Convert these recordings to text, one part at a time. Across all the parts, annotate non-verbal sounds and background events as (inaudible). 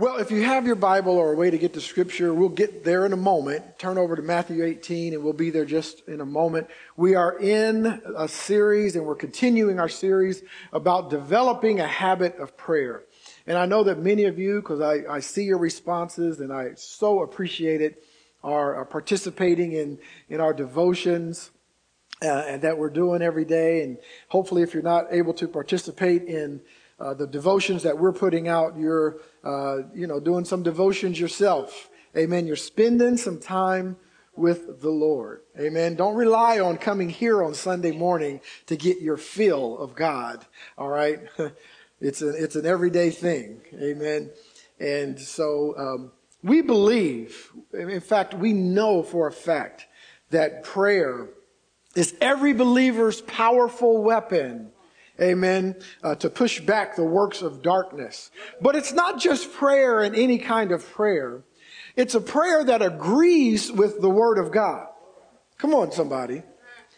Well, if you have your Bible or a way to get to Scripture, we'll get there in a moment. Turn over to Matthew 18 and we'll be there just in a moment. We are in a series and we're continuing our series about developing a habit of prayer. And I know that many of you, because I, I see your responses and I so appreciate it, are, are participating in, in our devotions. Uh, that we're doing every day. And hopefully, if you're not able to participate in uh, the devotions that we're putting out, you're, uh, you know, doing some devotions yourself. Amen. You're spending some time with the Lord. Amen. Don't rely on coming here on Sunday morning to get your fill of God. All right. (laughs) It's a, it's an everyday thing. Amen. And so, um, we believe, in fact, we know for a fact that prayer is every believer's powerful weapon amen, uh, to push back the works of darkness. But it's not just prayer and any kind of prayer. It's a prayer that agrees with the Word of God. Come on, somebody.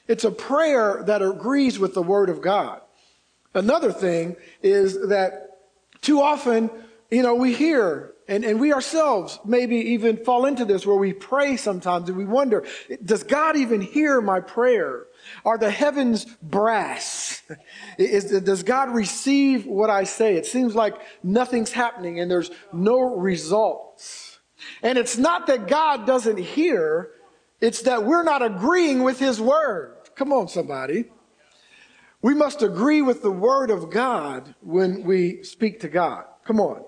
It's a prayer that agrees with the Word of God. Another thing is that too often, you know, we hear and, and we ourselves maybe even fall into this where we pray sometimes and we wonder, does God even hear my prayer? Are the heavens brass? (laughs) Is, does God receive what I say? It seems like nothing's happening and there's no results. And it's not that God doesn't hear, it's that we're not agreeing with His word. Come on, somebody. We must agree with the word of God when we speak to God. Come on.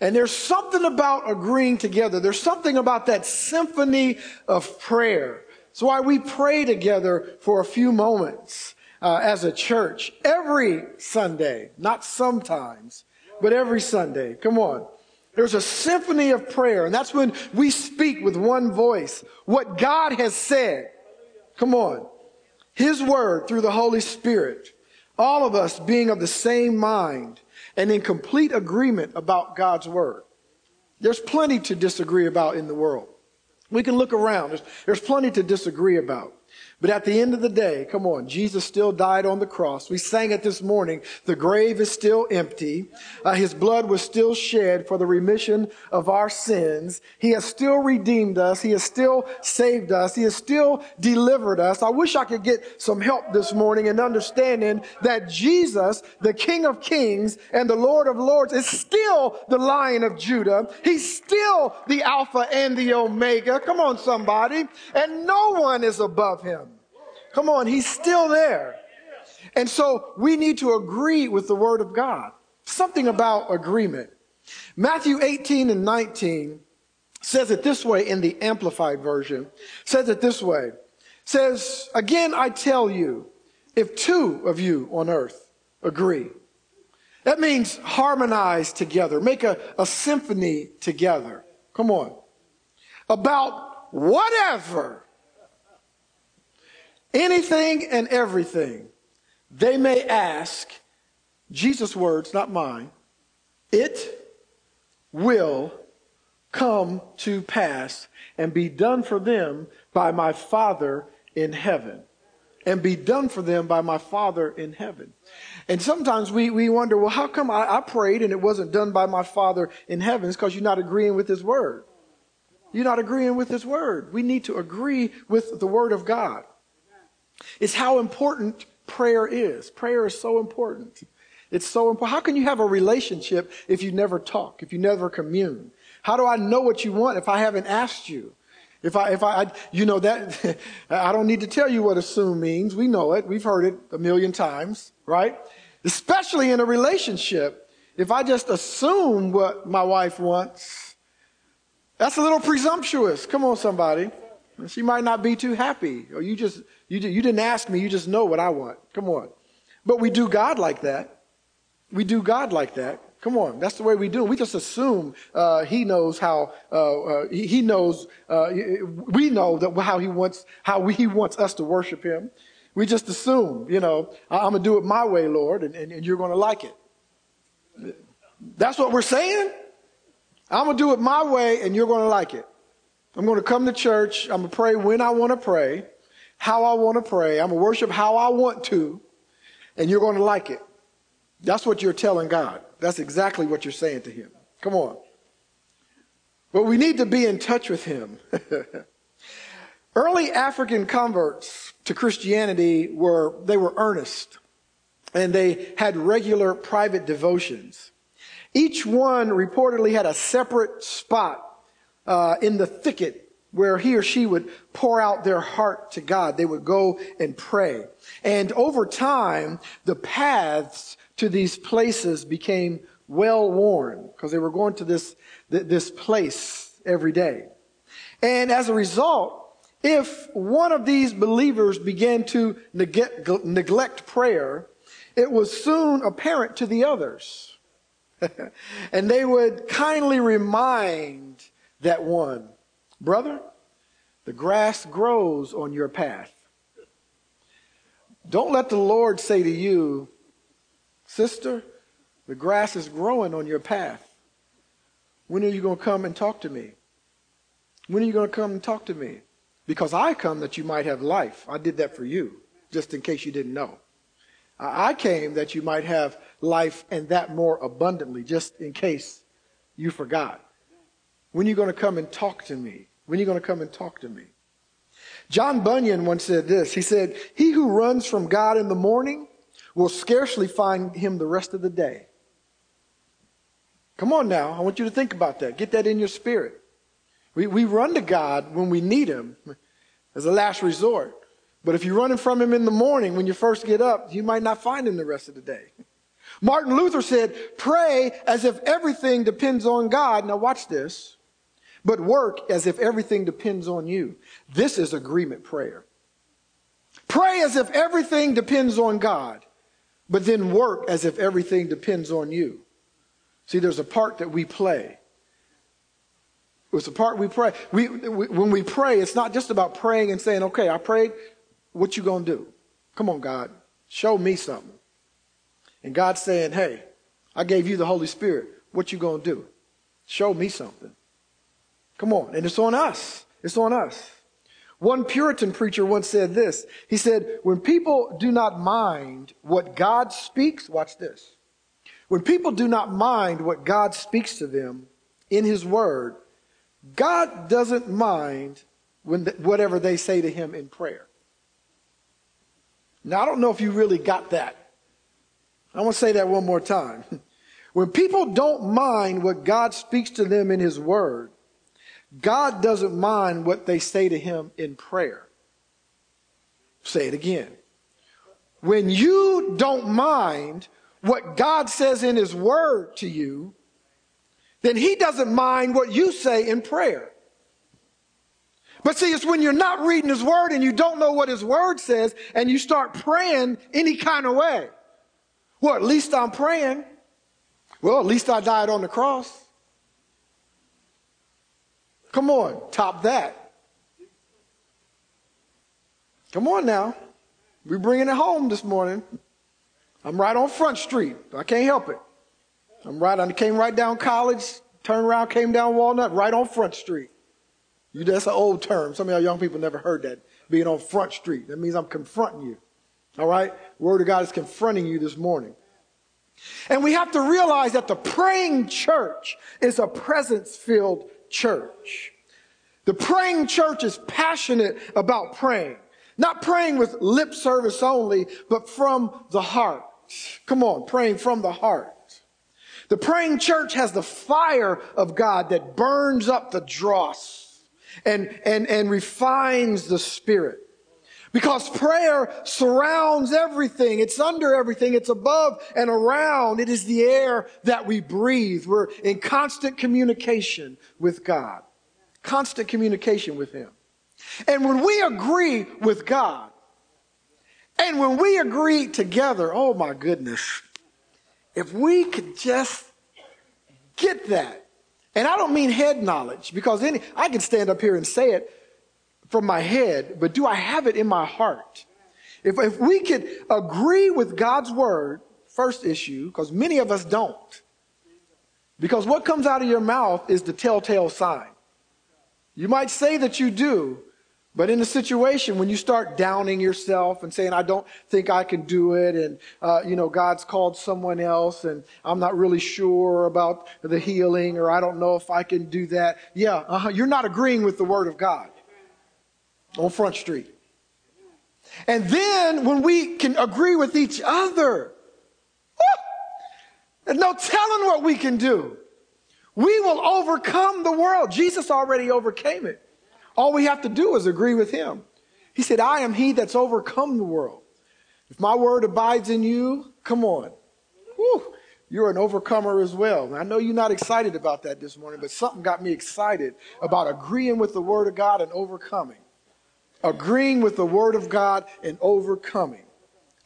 And there's something about agreeing together. There's something about that symphony of prayer that's why we pray together for a few moments uh, as a church every Sunday, not sometimes, but every Sunday. Come on. There's a symphony of prayer, and that's when we speak with one voice what God has said. Come on. His word through the Holy Spirit. All of us being of the same mind and in complete agreement about God's word. There's plenty to disagree about in the world. We can look around. There's, there's plenty to disagree about. But at the end of the day, come on, Jesus still died on the cross. We sang it this morning. The grave is still empty. Uh, his blood was still shed for the remission of our sins. He has still redeemed us. He has still saved us. He has still delivered us. I wish I could get some help this morning in understanding that Jesus, the King of Kings and the Lord of Lords, is still the Lion of Judah. He's still the Alpha and the Omega. Come on, somebody. And no one is above him. Come on, he's still there. And so we need to agree with the word of God. Something about agreement. Matthew 18 and 19 says it this way in the amplified version. Says it this way. Says, again, I tell you, if two of you on earth agree, that means harmonize together, make a, a symphony together. Come on. About whatever anything and everything they may ask, Jesus' words, not mine, it will come to pass and be done for them by my Father in heaven. And be done for them by my Father in heaven. And sometimes we, we wonder, well, how come I, I prayed and it wasn't done by my Father in heaven? It's because you're not agreeing with His Word. You're not agreeing with His Word. We need to agree with the Word of God. It's how important prayer is. Prayer is so important. It's so important. How can you have a relationship if you never talk, if you never commune? How do I know what you want if I haven't asked you? If I, if I, you know that, (laughs) I don't need to tell you what assume means. We know it. We've heard it a million times, right? Especially in a relationship. If I just assume what my wife wants, that's a little presumptuous. Come on, somebody. She might not be too happy. Or you just, you, you didn't ask me, you just know what I want. Come on. But we do God like that. We do God like that. Come on, that's the way we do. It. We just assume uh, He knows how uh, uh, he, he, knows. Uh, we know that how He wants how we, He wants us to worship Him. We just assume, you know, I'm gonna do it my way, Lord, and, and, and you're gonna like it. That's what we're saying. I'm gonna do it my way, and you're gonna like it. I'm gonna come to church. I'm gonna pray when I want to pray how I want to pray. I'm going to worship how I want to, and you're going to like it. That's what you're telling God. That's exactly what you're saying to Him. Come on. But we need to be in touch with him. (laughs) Early African converts to Christianity were, they were earnest and they had regular private devotions. Each one reportedly had a separate spot uh, in the thicket where he or she would pour out their heart to God. They would go and pray. And over time, the paths to these places became well worn because they were going to this, this place every day. And as a result, if one of these believers began to neglect, neglect prayer, it was soon apparent to the others. (laughs) and they would kindly remind that one, brother, the grass grows on your path. Don't let the Lord say to you, sister, the grass is growing on your path. When are you going to come and talk to me? When are you going to come and talk to me? Because I come that you might have life. I did that for you, just in case you didn't know. I came that you might have life and that more abundantly, just in case you forgot. When are you going to come and talk to me? When are you going to come and talk to me? John Bunyan once said this. He said, He who runs from God in the morning will scarcely find him the rest of the day. Come on now. I want you to think about that. Get that in your spirit. We, we run to God when we need him as a last resort. But if you're running from him in the morning when you first get up, you might not find him the rest of the day. Martin Luther said, pray as if everything depends on God. Now watch this. But work as if everything depends on you. This is agreement prayer. Pray as if everything depends on God, but then work as if everything depends on you. See, there's a part that we play. It's a part we pray. We, we, when we pray, it's not just about praying and saying, okay, I prayed, what you gonna do? Come on, God, show me something. And God's saying, hey, I gave you the Holy Spirit. What you gonna do? Show me something. Come on. And it's on us. It's on us. One Puritan preacher once said this. He said, when people do not mind what God speaks, watch this. When people do not mind what God speaks to them in his word, God doesn't mind when the, whatever they say to him in prayer. Now, I don't know if you really got that. I want to say that one more time. (laughs) When people don't mind what God speaks to them in His Word, God doesn't mind what they say to Him in prayer. Say it again. When you don't mind what God says in His Word to you, then He doesn't mind what you say in prayer. But see, it's when you're not reading his word and you don't know what his word says and you start praying any kind of way. Well, at least I'm praying. Well, at least I died on the cross. Come on, top that. Come on now. We're bringing it home this morning. I'm right on Front Street. I can't help it. I'm right, I came right down college, turned around, came down Walnut, right on Front Street. You, that's an old term. Some of y'all young people never heard that. Being on Front Street. That means I'm confronting you. All right? Word of God is confronting you this morning. And we have to realize that the praying church is a presence filled church. The praying church is passionate about praying. Not praying with lip service only, but from the heart. Come on, praying from the heart. The praying church has the fire of God that burns up the dross and, and, and refines the spirit. Because prayer surrounds everything. It's under everything. It's above and around. It is the air that we breathe. We're in constant communication with God. Constant communication with Him. And when we agree with God, and when we agree together, oh my goodness, if we could just get that, and I don't mean head knowledge because any, I can stand up here and say it from my head, but do I have it in my heart? If, if we could agree with God's word, first issue, because many of us don't. Because what comes out of your mouth is the telltale sign. You might say that you do, But in a situation when you start downing yourself and saying, I don't think I can do it, and, uh, you know, God's called someone else, and I'm not really sure about the healing, or I don't know if I can do that. Yeah, uh-huh, you're not agreeing with the Word of God on Front Street. And then when we can agree with each other, there's no telling what we can do. We will overcome the world. Jesus already overcame it. All we have to do is agree with him. He said, I am he that's overcome the world. If my word abides in you, come on. You're an overcomer as well. I know you're not excited about that this morning, but something got me excited about agreeing with the word of God and overcoming. Agreeing with the word of God and overcoming.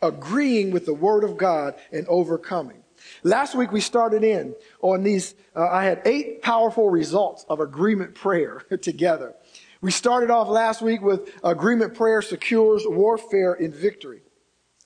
Agreeing with the word of God and overcoming. Last week we started in on these, uh, I had eight powerful results of agreement prayer (laughs) together. We started off last week with agreement prayer secures warfare in victory.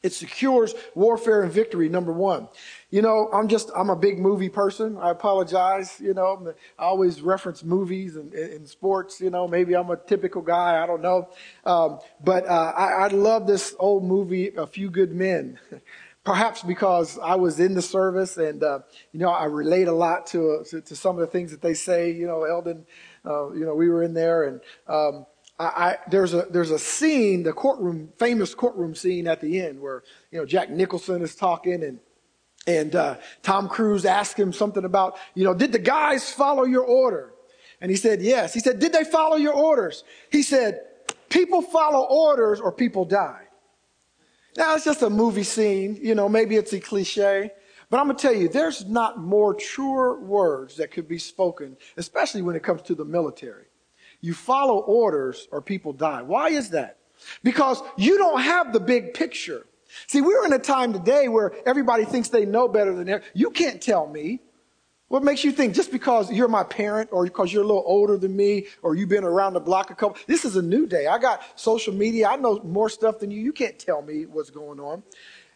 It secures warfare and victory, number one. You know, I'm just, I'm a big movie person. I apologize. You know, I always reference movies and, and sports. You know, maybe I'm a typical guy. I don't know. Um, but uh, I, I love this old movie, A Few Good Men. (laughs) Perhaps because I was in the service and, uh, you know, I relate a lot to, uh, to, to, some of the things that they say. You know, Eldon uh, you know, we were in there, and um, I, I, there's a there's a scene, the courtroom, famous courtroom scene at the end where you know Jack Nicholson is talking, and and uh, Tom Cruise asked him something about, you know, did the guys follow your order? And he said, yes. He said, did they follow your orders? He said, people follow orders or people die. Now it's just a movie scene, you know, maybe it's a cliche, but I'm going to tell you, there's not more truer words that could be spoken, especially when it comes to the military. You follow orders or people die. Why is that? Because you don't have the big picture. See, we're in a time today where everybody thinks they know better than everybody. You can't tell me. What makes you think just because you're my parent or because you're a little older than me or you've been around the block a couple, this is a new day. I got social media. I know more stuff than you. You can't tell me what's going on.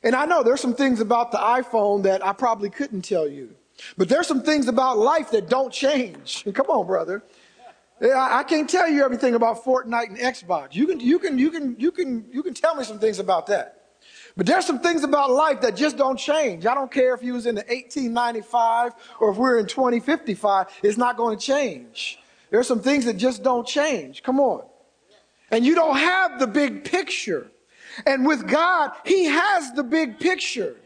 And I know there's some things about the iPhone that I probably couldn't tell you. But there's some things about life that don't change. (laughs) Come on, brother. I can't tell you everything about Fortnite and Xbox. You can, you can, you can, you can, you can tell me some things about that. But there's some things about life that just don't change. I don't care if you was in the 1895 or if we're in 2055, it's not going to change. There's some things that just don't change. Come on. And you don't have the big picture. And with God, He has the big picture.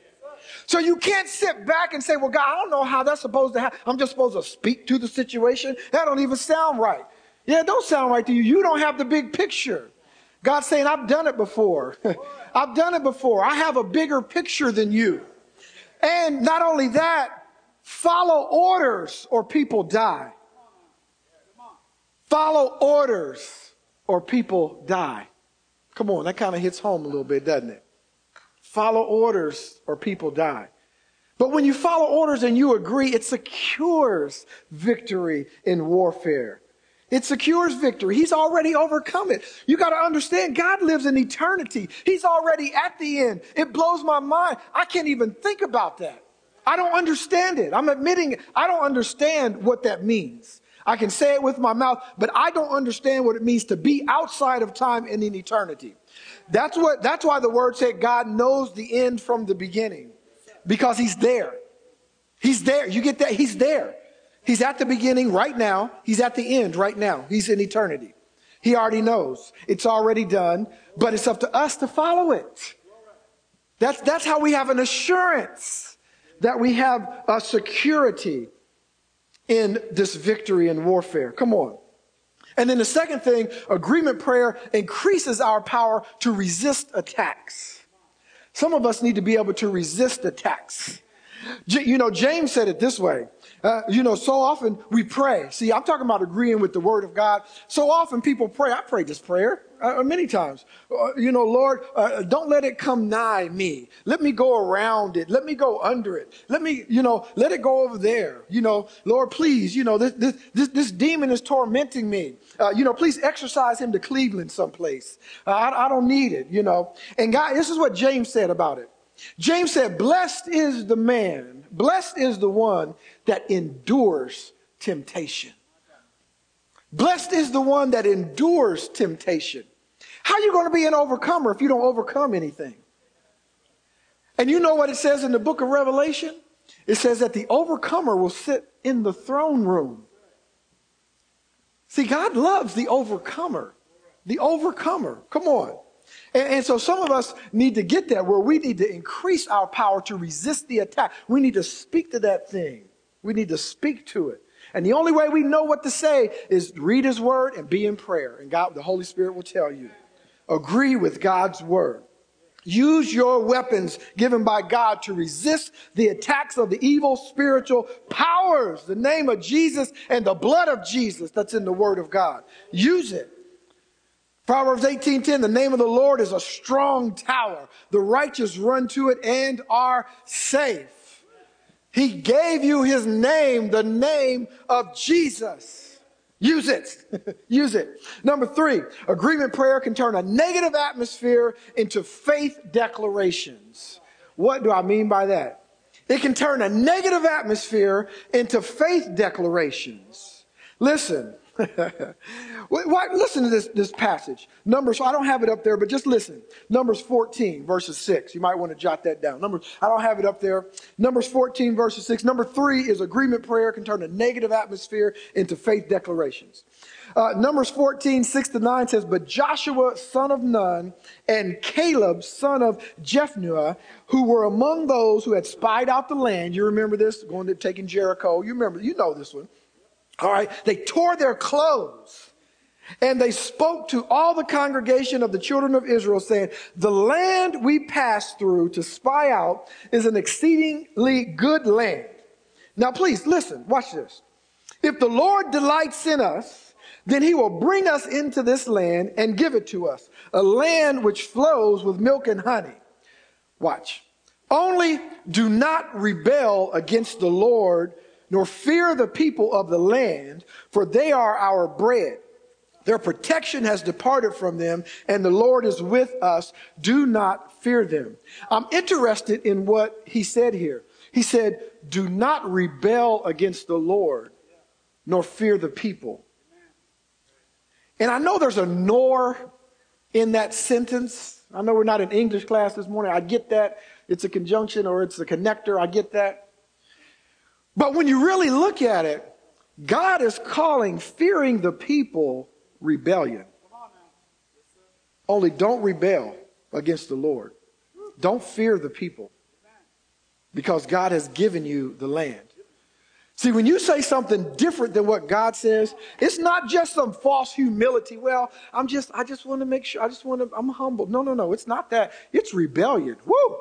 So you can't sit back and say, well, God, I don't know how that's supposed to happen. I'm just supposed to speak to the situation. That don't even sound right. Yeah, it don't sound right to you. You don't have the big picture. God's saying, I've done it before. (laughs) I've done it before. I have a bigger picture than you. And not only that, follow orders or people die. Follow orders or people die. Come on, that kind of hits home a little bit, doesn't it? Follow orders or people die. But when you follow orders and you agree, it secures victory in warfare. It secures victory. He's already overcome it. You got to understand, God lives in eternity. He's already at the end. It blows my mind. I can't even think about that. I don't understand it. I'm admitting I don't understand what that means. I can say it with my mouth, but I don't understand what it means to be outside of time and in eternity. That's what, that's why the word said God knows the end from the beginning because he's there. He's there. You get that? He's there. He's at the beginning right now. He's at the end right now. He's in eternity. He already knows. It's already done, but it's up to us to follow it. That's, that's how we have an assurance that we have a security in this victory in warfare. Come on. And then the second thing, agreement prayer increases our power to resist attacks. Some of us need to be able to resist attacks. You know, James said it this way. Uh, you know, so often we pray. See, I'm talking about agreeing with the word of God. So often people pray. I pray this prayer uh, many times. Uh, you know, Lord, uh, don't let it come nigh me. Let me go around it. Let me go under it. Let me, you know, let it go over there. You know, Lord, please, you know, this, this, this, this demon is tormenting me. Uh, you know, please exercise him to Cleveland someplace. Uh, I, I don't need it, you know. And God, this is what James said about it. James said, blessed is the man, blessed is the one that endures temptation. Blessed is the one that endures temptation. How are you going to be an overcomer if you don't overcome anything? And you know what it says in the book of Revelation? It says that the overcomer will sit in the throne room. See, God loves the overcomer. The overcomer. Come on. And, and, so some of us need to get there where we need to increase our power to resist the attack. We need to speak to that thing. We need to speak to it. And the only way we know what to say is read his word and be in prayer. And God, the Holy Spirit will tell you. Agree with God's word. Use your weapons given by God to resist the attacks of the evil spiritual powers, the name of Jesus and the blood of Jesus that's in the word of God. Use it. Proverbs 18:10 The name of the Lord is a strong tower. The righteous run to it and are safe. He gave you his name, the name of Jesus. Use it. (laughs) Use it. Number three, agreement prayer can turn a negative atmosphere into faith declarations. What do I mean by that? It can turn a negative atmosphere into faith declarations. Listen, (laughs) listen to this, this passage. Numbers, I don't have it up there, but just listen. Numbers 14, verses 6. You might want to jot that down. Numbers, I don't have it up there. Numbers 14, verses 6. Number three is agreement prayer can turn a negative atmosphere into faith declarations. Uh, Numbers 14, 6 to 9 says, But Joshua, son of Nun, and Caleb, son of Jephunneh, who were among those who had spied out the land. You remember this? Going to taking Jericho. You remember, you know this one all right. They tore their clothes and they spoke to all the congregation of the children of Israel saying, the land we passed through to spy out is an exceedingly good land. Now please listen, watch this. If the Lord delights in us, then he will bring us into this land and give it to us, a land which flows with milk and honey. Watch. Only do not rebel against the Lord nor fear the people of the land, for they are our bread. Their protection has departed from them, and the Lord is with us. Do not fear them. I'm interested in what he said here. He said, Do not rebel against the Lord, nor fear the people. And I know there's a nor in that sentence. I know we're not in English class this morning. I get that. It's a conjunction or it's a connector. I get that. But when you really look at it, God is calling fearing the people rebellion. Only don't rebel against the Lord. Don't fear the people because God has given you the land. See, when you say something different than what God says, it's not just some false humility. Well, I'm just, I just want to make sure, I just want to, I'm humble. No, no, no, it's not that. It's rebellion. Woo!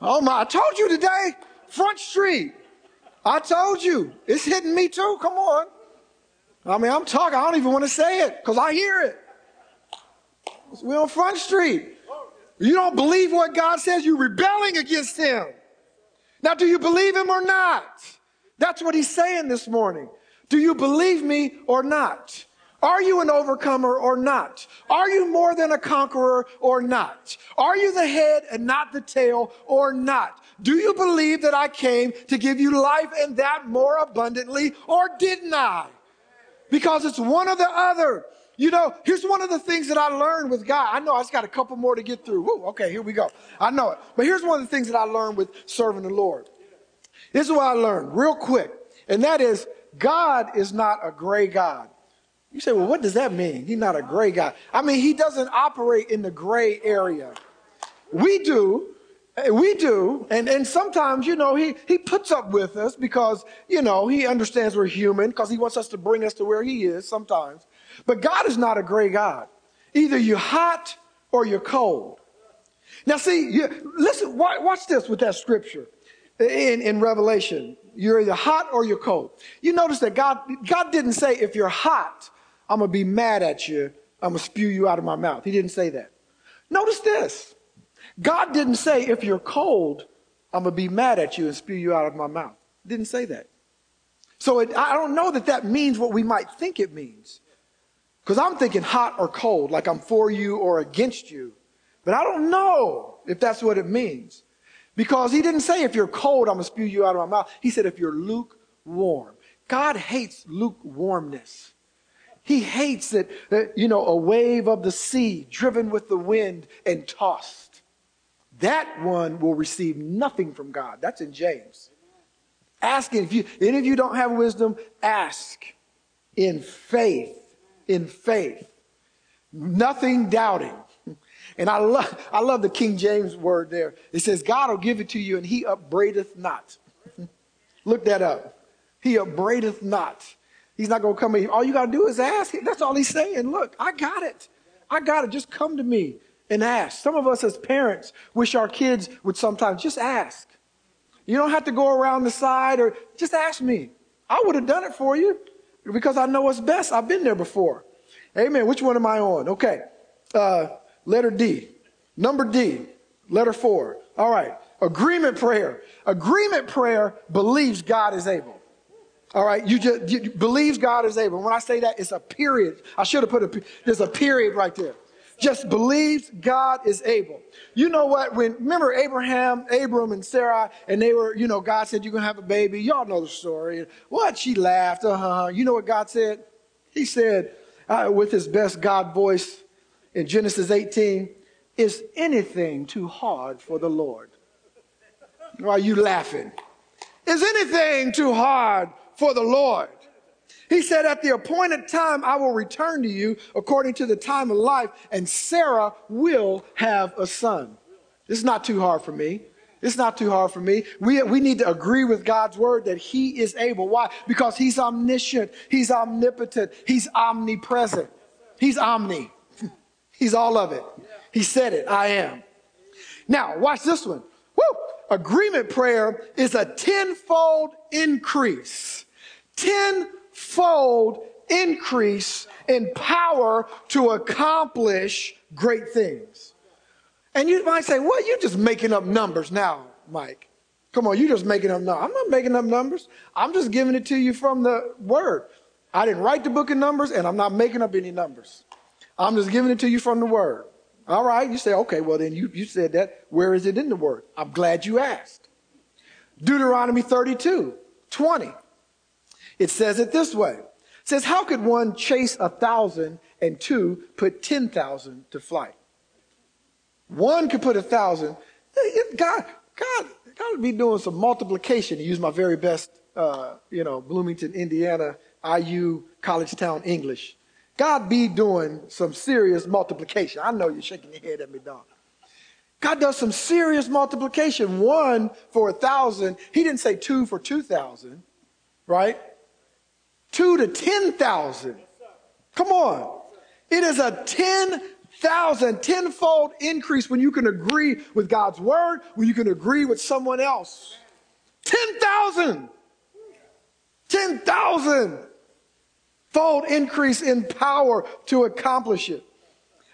Oh my, I told you today, Front Street. I told you, it's hitting me too. Come on. I mean, I'm talking, I don't even want to say it because I hear it. We're on Front Street. You don't believe what God says, you're rebelling against Him. Now, do you believe Him or not? That's what He's saying this morning. Do you believe me or not? Are you an overcomer or not? Are you more than a conqueror or not? Are you the head and not the tail or not? Do you believe that I came to give you life and that more abundantly or didn't I? Because it's one or the other. You know, here's one of the things that I learned with God. I know I just got a couple more to get through. Woo, okay, here we go. I know it. But here's one of the things that I learned with serving the Lord. This is what I learned real quick. And that is God is not a gray God. You say, well, what does that mean? He's not a gray guy. I mean, he doesn't operate in the gray area. We do. We do. And, and sometimes, you know, he, he puts up with us because, you know, he understands we're human because he wants us to bring us to where he is sometimes. But God is not a gray God. Either you're hot or you're cold. Now, see, you, listen, watch this with that scripture in, in Revelation. You're either hot or you're cold. You notice that God, God didn't say if you're hot, I'm going to be mad at you. I'm going to spew you out of my mouth. He didn't say that. Notice this. God didn't say, if you're cold, I'm going to be mad at you and spew you out of my mouth. Didn't say that. So it, I don't know that that means what we might think it means. Because I'm thinking hot or cold, like I'm for you or against you. But I don't know if that's what it means. Because he didn't say, if you're cold, I'm going to spew you out of my mouth. He said, if you're lukewarm. God hates lukewarmness. He hates it, that, you know, a wave of the sea driven with the wind and tossed. That one will receive nothing from God. That's in James. Asking, if you, any of you don't have wisdom, ask in faith, in faith. Nothing doubting. And I love, I love the King James word there. It says, God will give it to you and he upbraideth not. (laughs) Look that up. He upbraideth not. He's not going to come in. All you got to do is ask. That's all he's saying. Look, I got it. I got it. Just come to me and ask. Some of us as parents wish our kids would sometimes just ask. You don't have to go around the side or just ask me. I would have done it for you because I know what's best. I've been there before. Amen. Which one am I on? Okay. Uh, letter D. Number D. Letter four. All right. Agreement prayer. Agreement prayer believes God is able. All right, you just you, believes God is able. When I say that, it's a period. I should have put a there's a period right there. Just believes God is able. You know what? When remember Abraham, Abram, and Sarah, and they were, you know, God said you're gonna have a baby. Y'all know the story. What? She laughed. Uh huh. You know what God said? He said, uh, with his best God voice in Genesis 18, "Is anything too hard for the Lord?" Why are you laughing? Is anything too hard for the Lord. He said, At the appointed time, I will return to you according to the time of life, and Sarah will have a son. This is not too hard for me. It's not too hard for me. We, we need to agree with God's word that He is able. Why? Because He's omniscient, He's omnipotent, He's omnipresent, He's omni. (laughs) He's all of it. He said it, I am. Now, watch this one. Woo! Agreement prayer is a tenfold increase tenfold increase in power to accomplish great things. And you might say, well, you're just making up numbers now, Mike. Come on, you're just making up numbers. I'm not making up numbers. I'm just giving it to you from the word. I didn't write the book of numbers, and I'm not making up any numbers. I'm just giving it to you from the word. All right, you say, okay, well, then you, you said that. Where is it in the word? I'm glad you asked. Deuteronomy 32, 20. It says it this way. It says, how could one chase a thousand and two put 10,000 to flight? One could put a thousand. God, God, God would be doing some multiplication to use my very best, uh, you know, Bloomington, Indiana, IU, college town English. God be doing some serious multiplication. I know you're shaking your head at me, Don. God does some serious multiplication. One for a thousand. He didn't say two for two thousand, right? Two to 10,000. Come on. It is a 10,000, tenfold increase when you can agree with God's word, when you can agree with someone else. 10,000. 10,000 fold increase in power to accomplish it.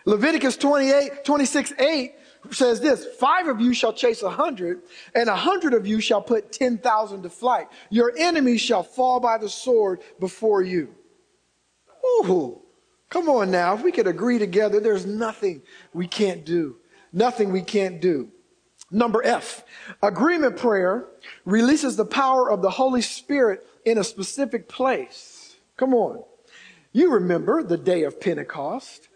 Leviticus 28, 26, 8 says this five of you shall chase a hundred, and a hundred of you shall put 10,000 to flight. Your enemies shall fall by the sword before you. Ooh, come on now. If we could agree together, there's nothing we can't do. Nothing we can't do. Number F, agreement prayer releases the power of the Holy Spirit in a specific place. Come on. You remember the day of Pentecost.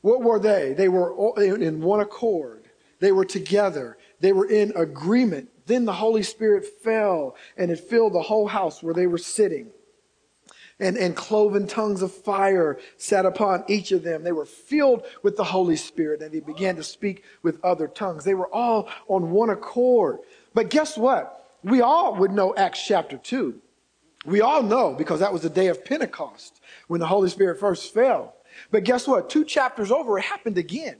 What were they? They were in one accord. They were together. They were in agreement. Then the Holy Spirit fell and it filled the whole house where they were sitting. And, and cloven tongues of fire sat upon each of them. They were filled with the Holy Spirit and they began to speak with other tongues. They were all on one accord. But guess what? We all would know Acts chapter 2. We all know because that was the day of Pentecost when the Holy Spirit first fell. But guess what? Two chapters over, it happened again.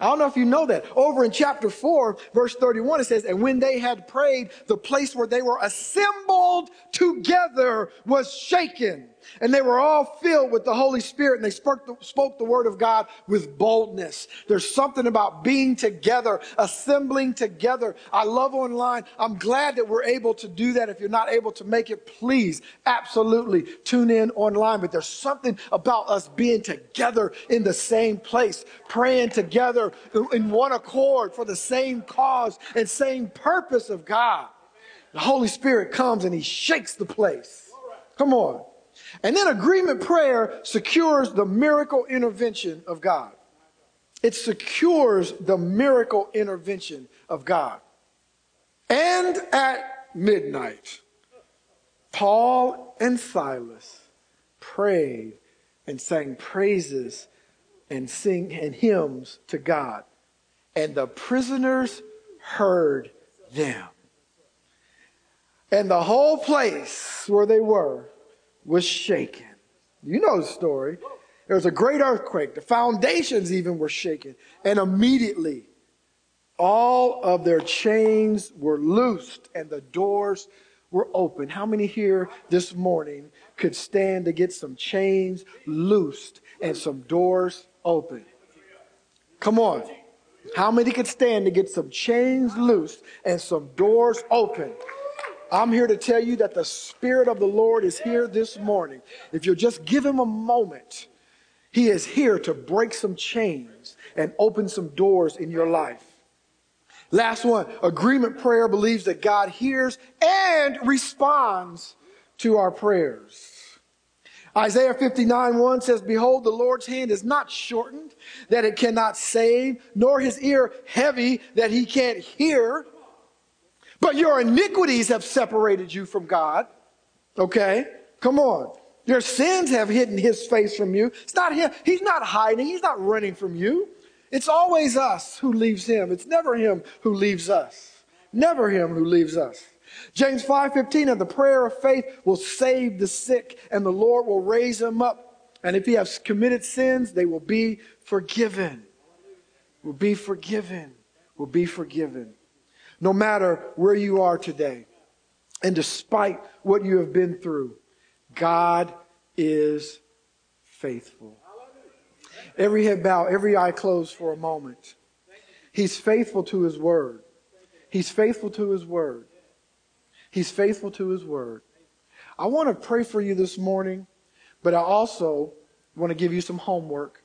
I don't know if you know that. Over in chapter 4, verse 31, it says, And when they had prayed, the place where they were assembled together was shaken and they were all filled with the Holy Spirit and they spoke the, spoke the word of God with boldness. There's something about being together, assembling together. I love online. I'm glad that we're able to do that. If you're not able to make it, please absolutely tune in online. But there's something about us being together in the same place, praying together in one accord for the same cause and same purpose of God. The Holy Spirit comes and he shakes the place. Come on. And then agreement prayer secures the miracle intervention of God. It secures the miracle intervention of God. And at midnight, Paul and Silas prayed and sang praises and sing and hymns to God. And the prisoners heard them. And the whole place where they were was shaken. You know the story. There was a great earthquake. The foundations even were shaken. And immediately, all of their chains were loosed and the doors were open. How many here this morning could stand to get some chains loosed and some doors open? Come on. How many could stand to get some chains loosed and some doors open? I'm here to tell you that the Spirit of the Lord is here this morning. If you'll just give Him a moment, He is here to break some chains and open some doors in your life. Last one agreement prayer believes that God hears and responds to our prayers. Isaiah 59 1 says, Behold, the Lord's hand is not shortened that it cannot save, nor his ear heavy that he can't hear. But your iniquities have separated you from God. Okay? Come on. Your sins have hidden his face from you. It's not him. He's not hiding. He's not running from you. It's always us who leaves him. It's never him who leaves us. Never him who leaves us. James 5:15 and the prayer of faith will save the sick and the Lord will raise him up. And if he has committed sins, they will be forgiven. Will be forgiven. Will be forgiven no matter where you are today. And despite what you have been through, God is faithful. Every head bow, every eye closed for a moment. He's faithful to his word. He's faithful to his word. He's faithful to his word. I want to pray for you this morning, but I also want to give you some homework.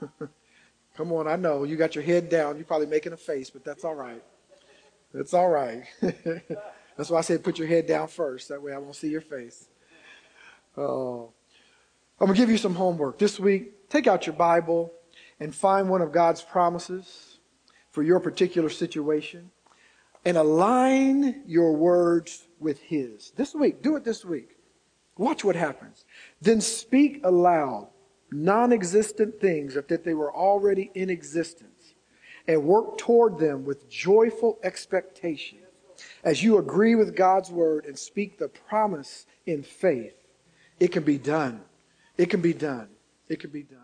(laughs) Come on, I know you got your head down. You're probably making a face, but that's all right. It's all right. (laughs) That's why I said put your head down first. That way I won't see your face. Oh. I'm going to give you some homework. This week, take out your Bible and find one of God's promises for your particular situation and align your words with His. This week, do it this week. Watch what happens. Then speak aloud non existent things if that they were already in existence and work toward them with joyful expectation. As you agree with God's word and speak the promise in faith, it can be done. It can be done. It can be done.